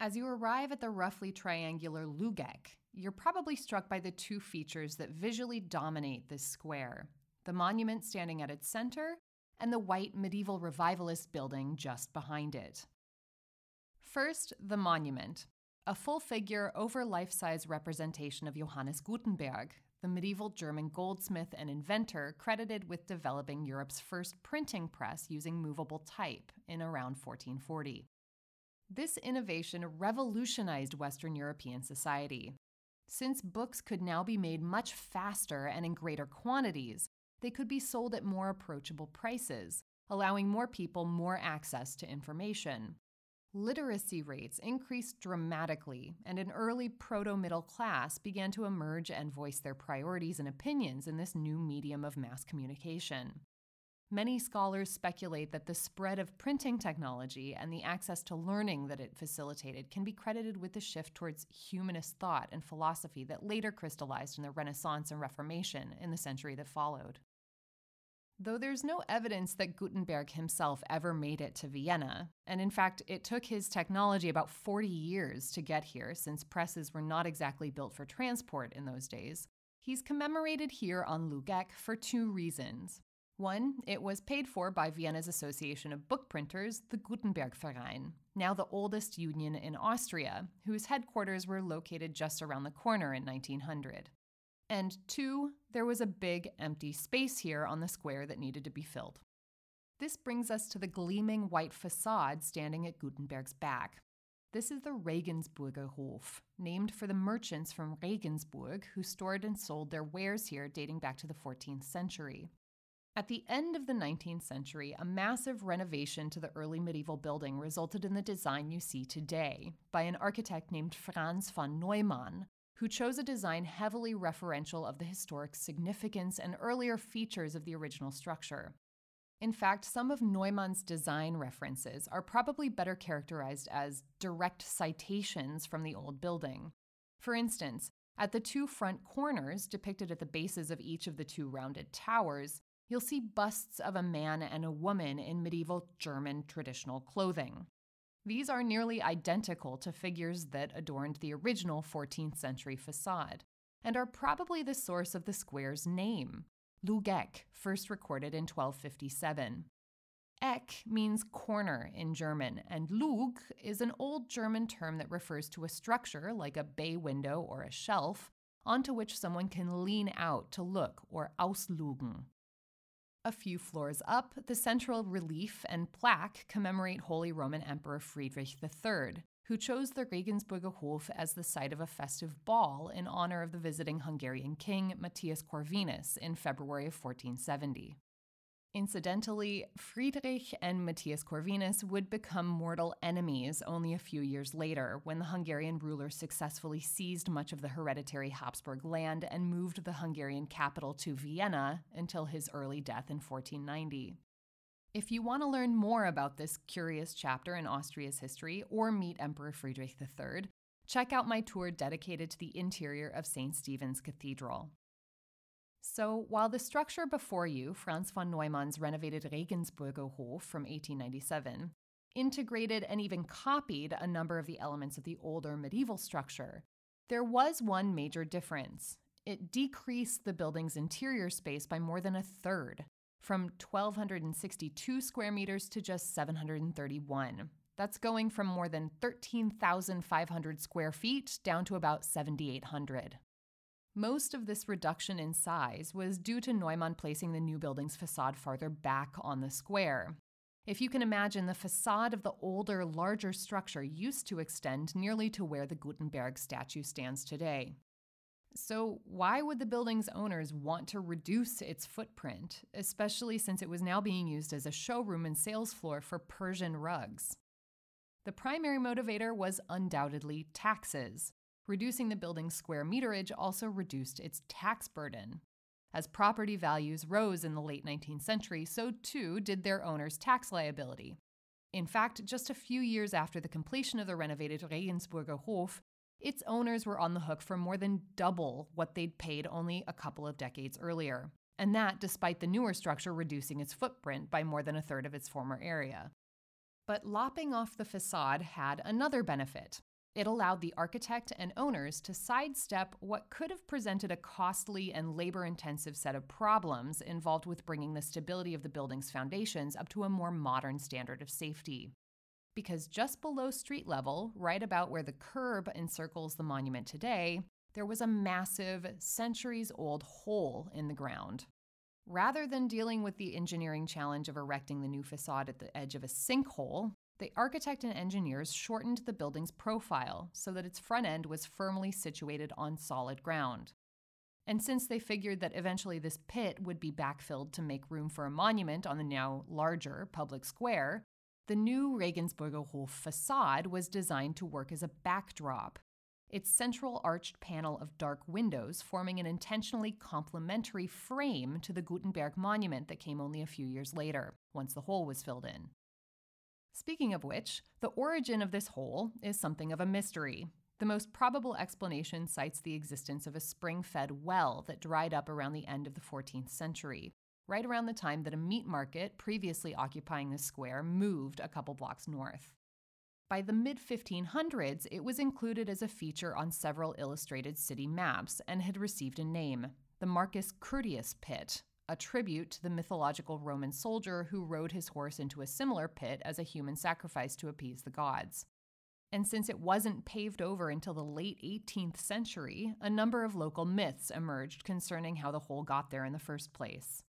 As you arrive at the roughly triangular Lügeck, you're probably struck by the two features that visually dominate this square the monument standing at its center and the white medieval revivalist building just behind it. First, the monument, a full figure, over life size representation of Johannes Gutenberg, the medieval German goldsmith and inventor credited with developing Europe's first printing press using movable type in around 1440. This innovation revolutionized Western European society. Since books could now be made much faster and in greater quantities, they could be sold at more approachable prices, allowing more people more access to information. Literacy rates increased dramatically, and an early proto middle class began to emerge and voice their priorities and opinions in this new medium of mass communication. Many scholars speculate that the spread of printing technology and the access to learning that it facilitated can be credited with the shift towards humanist thought and philosophy that later crystallized in the Renaissance and Reformation in the century that followed. Though there's no evidence that Gutenberg himself ever made it to Vienna, and in fact, it took his technology about 40 years to get here since presses were not exactly built for transport in those days, he's commemorated here on Lügeck for two reasons. One, it was paid for by Vienna's Association of Book Printers, the Gutenberg Verein, now the oldest union in Austria, whose headquarters were located just around the corner in 1900. And two, there was a big empty space here on the square that needed to be filled. This brings us to the gleaming white facade standing at Gutenberg's back. This is the Regensburger Hof, named for the merchants from Regensburg who stored and sold their wares here dating back to the 14th century. At the end of the 19th century, a massive renovation to the early medieval building resulted in the design you see today by an architect named Franz von Neumann, who chose a design heavily referential of the historic significance and earlier features of the original structure. In fact, some of Neumann's design references are probably better characterized as direct citations from the old building. For instance, at the two front corners, depicted at the bases of each of the two rounded towers, you'll see busts of a man and a woman in medieval German traditional clothing. These are nearly identical to figures that adorned the original 14th century facade, and are probably the source of the square's name. Lügeck, first recorded in 1257. Eck means corner in German, and Lug is an old German term that refers to a structure like a bay window or a shelf onto which someone can lean out to look or auslugen. A few floors up, the central relief and plaque commemorate Holy Roman Emperor Friedrich III, who chose the Regensburger Hof as the site of a festive ball in honor of the visiting Hungarian king Matthias Corvinus in February of 1470. Incidentally, Friedrich and Matthias Corvinus would become mortal enemies only a few years later when the Hungarian ruler successfully seized much of the hereditary Habsburg land and moved the Hungarian capital to Vienna until his early death in 1490. If you want to learn more about this curious chapter in Austria's history or meet Emperor Friedrich III, check out my tour dedicated to the interior of St. Stephen's Cathedral. So, while the structure before you, Franz von Neumann's renovated Regensburger Hof from 1897, integrated and even copied a number of the elements of the older medieval structure, there was one major difference. It decreased the building's interior space by more than a third, from 1,262 square meters to just 731. That's going from more than 13,500 square feet down to about 7,800. Most of this reduction in size was due to Neumann placing the new building's facade farther back on the square. If you can imagine, the facade of the older, larger structure used to extend nearly to where the Gutenberg statue stands today. So, why would the building's owners want to reduce its footprint, especially since it was now being used as a showroom and sales floor for Persian rugs? The primary motivator was undoubtedly taxes. Reducing the building's square meterage also reduced its tax burden. As property values rose in the late 19th century, so too did their owners' tax liability. In fact, just a few years after the completion of the renovated Regensburger Hof, its owners were on the hook for more than double what they'd paid only a couple of decades earlier, and that despite the newer structure reducing its footprint by more than a third of its former area. But lopping off the facade had another benefit. It allowed the architect and owners to sidestep what could have presented a costly and labor intensive set of problems involved with bringing the stability of the building's foundations up to a more modern standard of safety. Because just below street level, right about where the curb encircles the monument today, there was a massive, centuries old hole in the ground. Rather than dealing with the engineering challenge of erecting the new facade at the edge of a sinkhole, the architect and engineers shortened the building's profile so that its front end was firmly situated on solid ground. And since they figured that eventually this pit would be backfilled to make room for a monument on the now larger public square, the new Regensburger Hof facade was designed to work as a backdrop. Its central arched panel of dark windows forming an intentionally complementary frame to the Gutenberg monument that came only a few years later, once the hole was filled in. Speaking of which, the origin of this hole is something of a mystery. The most probable explanation cites the existence of a spring fed well that dried up around the end of the 14th century, right around the time that a meat market previously occupying the square moved a couple blocks north. By the mid 1500s, it was included as a feature on several illustrated city maps and had received a name the Marcus Curtius Pit, a tribute to the mythological Roman soldier who rode his horse into a similar pit as a human sacrifice to appease the gods. And since it wasn't paved over until the late 18th century, a number of local myths emerged concerning how the hole got there in the first place.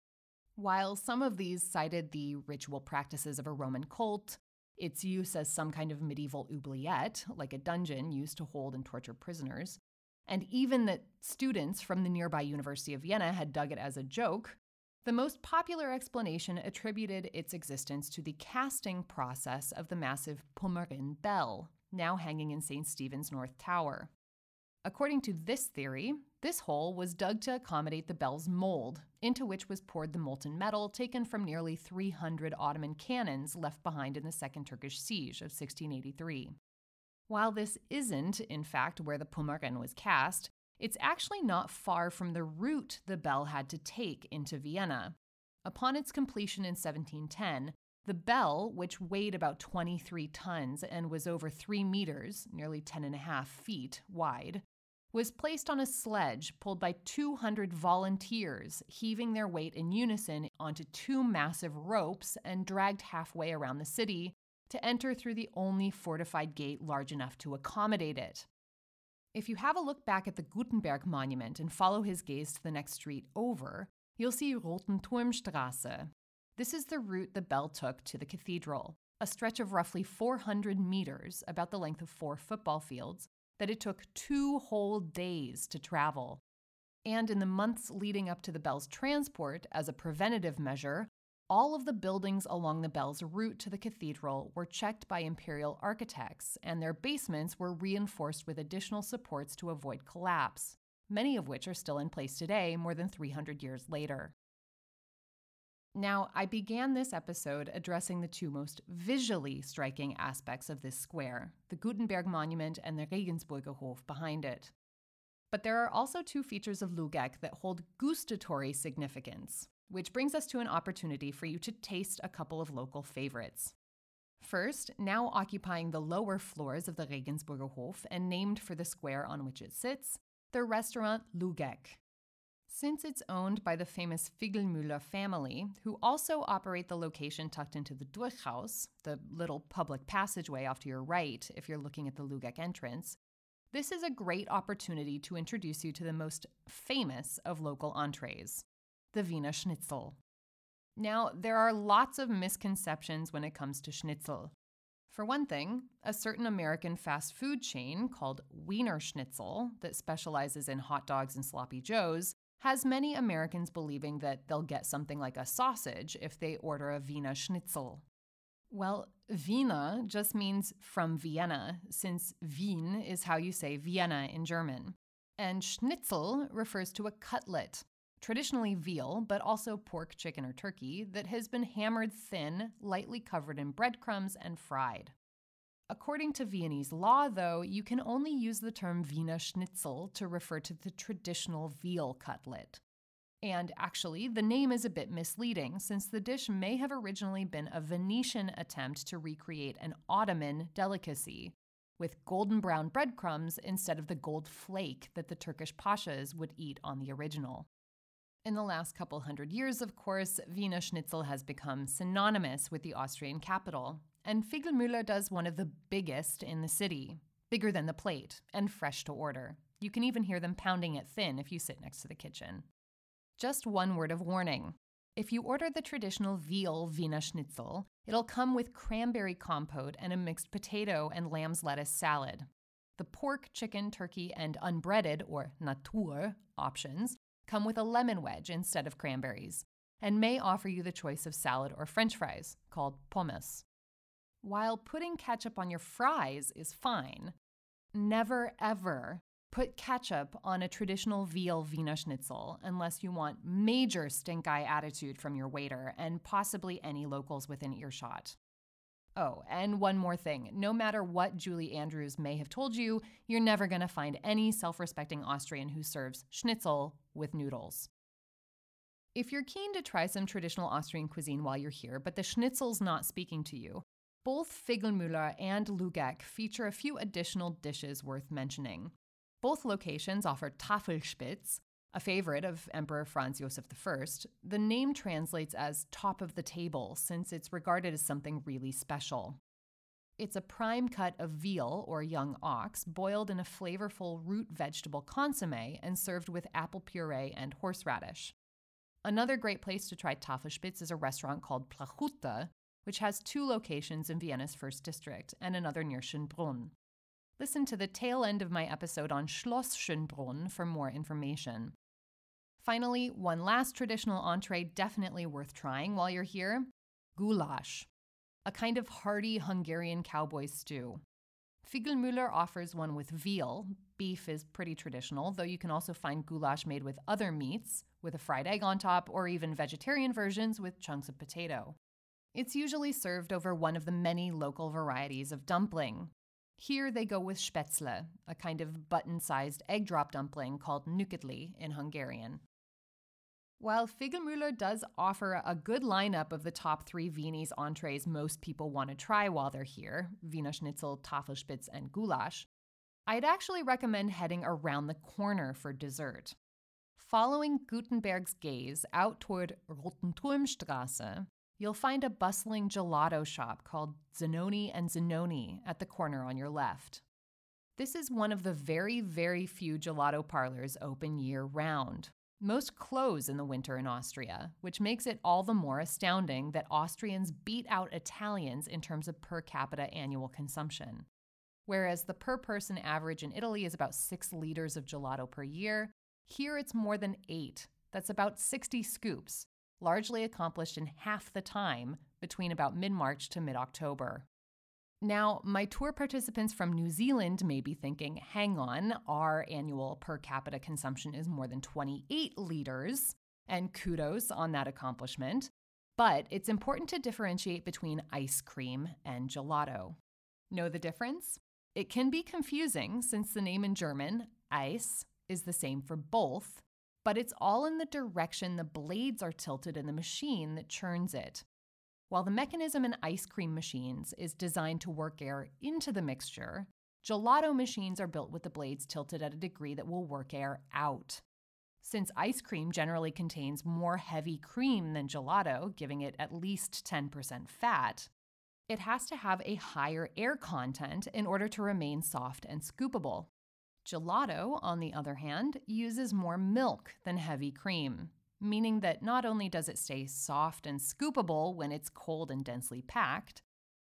While some of these cited the ritual practices of a Roman cult, its use as some kind of medieval oubliette, like a dungeon used to hold and torture prisoners, and even that students from the nearby University of Vienna had dug it as a joke, the most popular explanation attributed its existence to the casting process of the massive Pummerin bell, now hanging in St. Stephen's North Tower. According to this theory, this hole was dug to accommodate the bell's mold, into which was poured the molten metal taken from nearly 300 Ottoman cannons left behind in the Second Turkish Siege of 1683. While this isn't, in fact, where the Pummerin was cast, it's actually not far from the route the bell had to take into Vienna. Upon its completion in 1710, the bell, which weighed about 23 tons and was over 3 meters, nearly 10 and a half feet wide, was placed on a sledge pulled by 200 volunteers, heaving their weight in unison onto two massive ropes and dragged halfway around the city to enter through the only fortified gate large enough to accommodate it. If you have a look back at the Gutenberg monument and follow his gaze to the next street over, you'll see Rotenturmstrasse. This is the route the bell took to the cathedral, a stretch of roughly 400 meters, about the length of four football fields, that it took two whole days to travel. And in the months leading up to the bell's transport, as a preventative measure, all of the buildings along the bell's route to the cathedral were checked by imperial architects, and their basements were reinforced with additional supports to avoid collapse, many of which are still in place today, more than 300 years later. Now, I began this episode addressing the two most visually striking aspects of this square the Gutenberg Monument and the Regensburger Hof behind it. But there are also two features of Lügeck that hold gustatory significance, which brings us to an opportunity for you to taste a couple of local favorites. First, now occupying the lower floors of the Regensburger Hof and named for the square on which it sits, the restaurant Lügeck. Since it's owned by the famous Figlmüller family, who also operate the location tucked into the Durchhaus, the little public passageway off to your right if you're looking at the Lügeck entrance, this is a great opportunity to introduce you to the most famous of local entrees the Wiener Schnitzel. Now, there are lots of misconceptions when it comes to schnitzel. For one thing, a certain American fast food chain called Wiener Schnitzel, that specializes in hot dogs and sloppy joes, has many Americans believing that they'll get something like a sausage if they order a Wiener Schnitzel. Well, Wiener just means from Vienna, since Wien is how you say Vienna in German. And Schnitzel refers to a cutlet, traditionally veal, but also pork, chicken, or turkey, that has been hammered thin, lightly covered in breadcrumbs, and fried. According to Viennese law, though, you can only use the term Wiener Schnitzel to refer to the traditional veal cutlet. And actually, the name is a bit misleading since the dish may have originally been a Venetian attempt to recreate an Ottoman delicacy, with golden brown breadcrumbs instead of the gold flake that the Turkish pashas would eat on the original. In the last couple hundred years, of course, Wiener Schnitzel has become synonymous with the Austrian capital, and Figlmüller does one of the biggest in the city, bigger than the plate, and fresh to order. You can even hear them pounding it thin if you sit next to the kitchen. Just one word of warning. If you order the traditional veal Wiener Schnitzel, it'll come with cranberry compote and a mixed potato and lamb's lettuce salad. The pork, chicken, turkey, and unbreaded or Natur options come with a lemon wedge instead of cranberries and may offer you the choice of salad or french fries, called pommes. While putting ketchup on your fries is fine, never ever Put ketchup on a traditional veal Wiener Schnitzel unless you want major stink eye attitude from your waiter and possibly any locals within earshot. Oh, and one more thing no matter what Julie Andrews may have told you, you're never going to find any self respecting Austrian who serves schnitzel with noodles. If you're keen to try some traditional Austrian cuisine while you're here, but the schnitzel's not speaking to you, both Figlmüller and Lügeck feature a few additional dishes worth mentioning. Both locations offer Tafelspitz, a favorite of Emperor Franz Josef I. The name translates as top of the table since it's regarded as something really special. It's a prime cut of veal or young ox boiled in a flavorful root vegetable consomme and served with apple puree and horseradish. Another great place to try Tafelspitz is a restaurant called Plachuta, which has two locations in Vienna's first district and another near Schönbrunn. Listen to the tail end of my episode on Schloss Schönbrunn for more information. Finally, one last traditional entree definitely worth trying while you're here goulash, a kind of hearty Hungarian cowboy stew. Figlmüller offers one with veal. Beef is pretty traditional, though you can also find goulash made with other meats, with a fried egg on top, or even vegetarian versions with chunks of potato. It's usually served over one of the many local varieties of dumpling, here they go with spätzle, a kind of button sized egg drop dumpling called nokedli in Hungarian. While Figlmüller does offer a good lineup of the top three Viennese entrees most people want to try while they're here Wiener Schnitzel, Tafelspitz, and Goulash, I'd actually recommend heading around the corner for dessert. Following Gutenberg's gaze out toward Rotenturmstrasse, you'll find a bustling gelato shop called Zanoni and Zanoni at the corner on your left. This is one of the very, very few gelato parlors open year round. Most close in the winter in Austria, which makes it all the more astounding that Austrians beat out Italians in terms of per capita annual consumption. Whereas the per person average in Italy is about six liters of gelato per year, here it's more than eight. That's about 60 scoops, largely accomplished in half the time between about mid March to mid October. Now, my tour participants from New Zealand may be thinking, hang on, our annual per capita consumption is more than 28 liters, and kudos on that accomplishment. But it's important to differentiate between ice cream and gelato. Know the difference? It can be confusing since the name in German, Eis, is the same for both, but it's all in the direction the blades are tilted in the machine that churns it. While the mechanism in ice cream machines is designed to work air into the mixture, gelato machines are built with the blades tilted at a degree that will work air out. Since ice cream generally contains more heavy cream than gelato, giving it at least 10% fat, it has to have a higher air content in order to remain soft and scoopable. Gelato, on the other hand, uses more milk than heavy cream, meaning that not only does it stay soft and scoopable when it's cold and densely packed,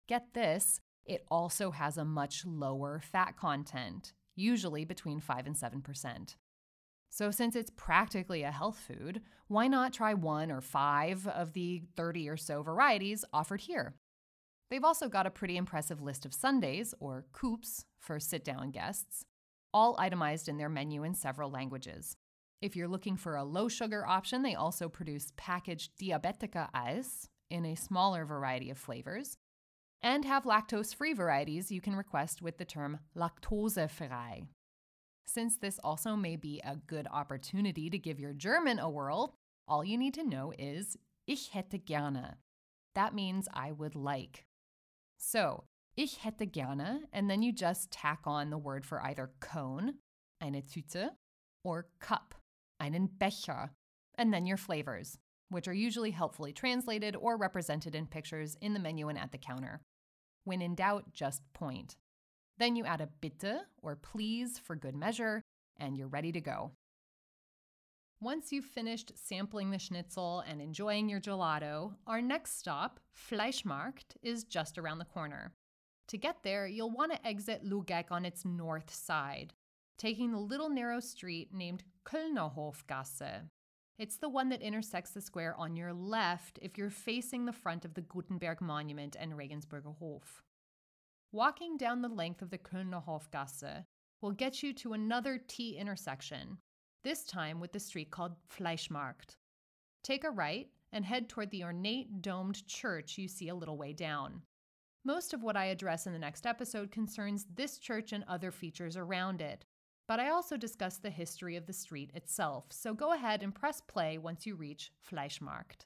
get this, it also has a much lower fat content, usually between 5 and 7%. So, since it's practically a health food, why not try one or five of the 30 or so varieties offered here? They've also got a pretty impressive list of sundaes, or coupes, for sit down guests, all itemized in their menu in several languages. If you're looking for a low sugar option, they also produce packaged Diabetica ice in a smaller variety of flavors, and have lactose free varieties you can request with the term laktosefrei. Since this also may be a good opportunity to give your German a whirl, All you need to know is Ich hätte gerne. That means I would like. So, ich hätte gerne, and then you just tack on the word for either cone, eine Tüte, or cup, einen Becher, and then your flavors, which are usually helpfully translated or represented in pictures in the menu and at the counter. When in doubt, just point. Then you add a bitte or please for good measure, and you're ready to go. Once you've finished sampling the schnitzel and enjoying your gelato, our next stop, Fleischmarkt, is just around the corner. To get there, you'll want to exit Lügeck on its north side, taking the little narrow street named Kölner Hofgasse. It's the one that intersects the square on your left if you're facing the front of the Gutenberg Monument and Regensburger Hof. Walking down the length of the Kölner Hofgasse will get you to another T intersection, this time with the street called Fleischmarkt. Take a right and head toward the ornate domed church you see a little way down. Most of what I address in the next episode concerns this church and other features around it, but I also discuss the history of the street itself, so go ahead and press play once you reach Fleischmarkt.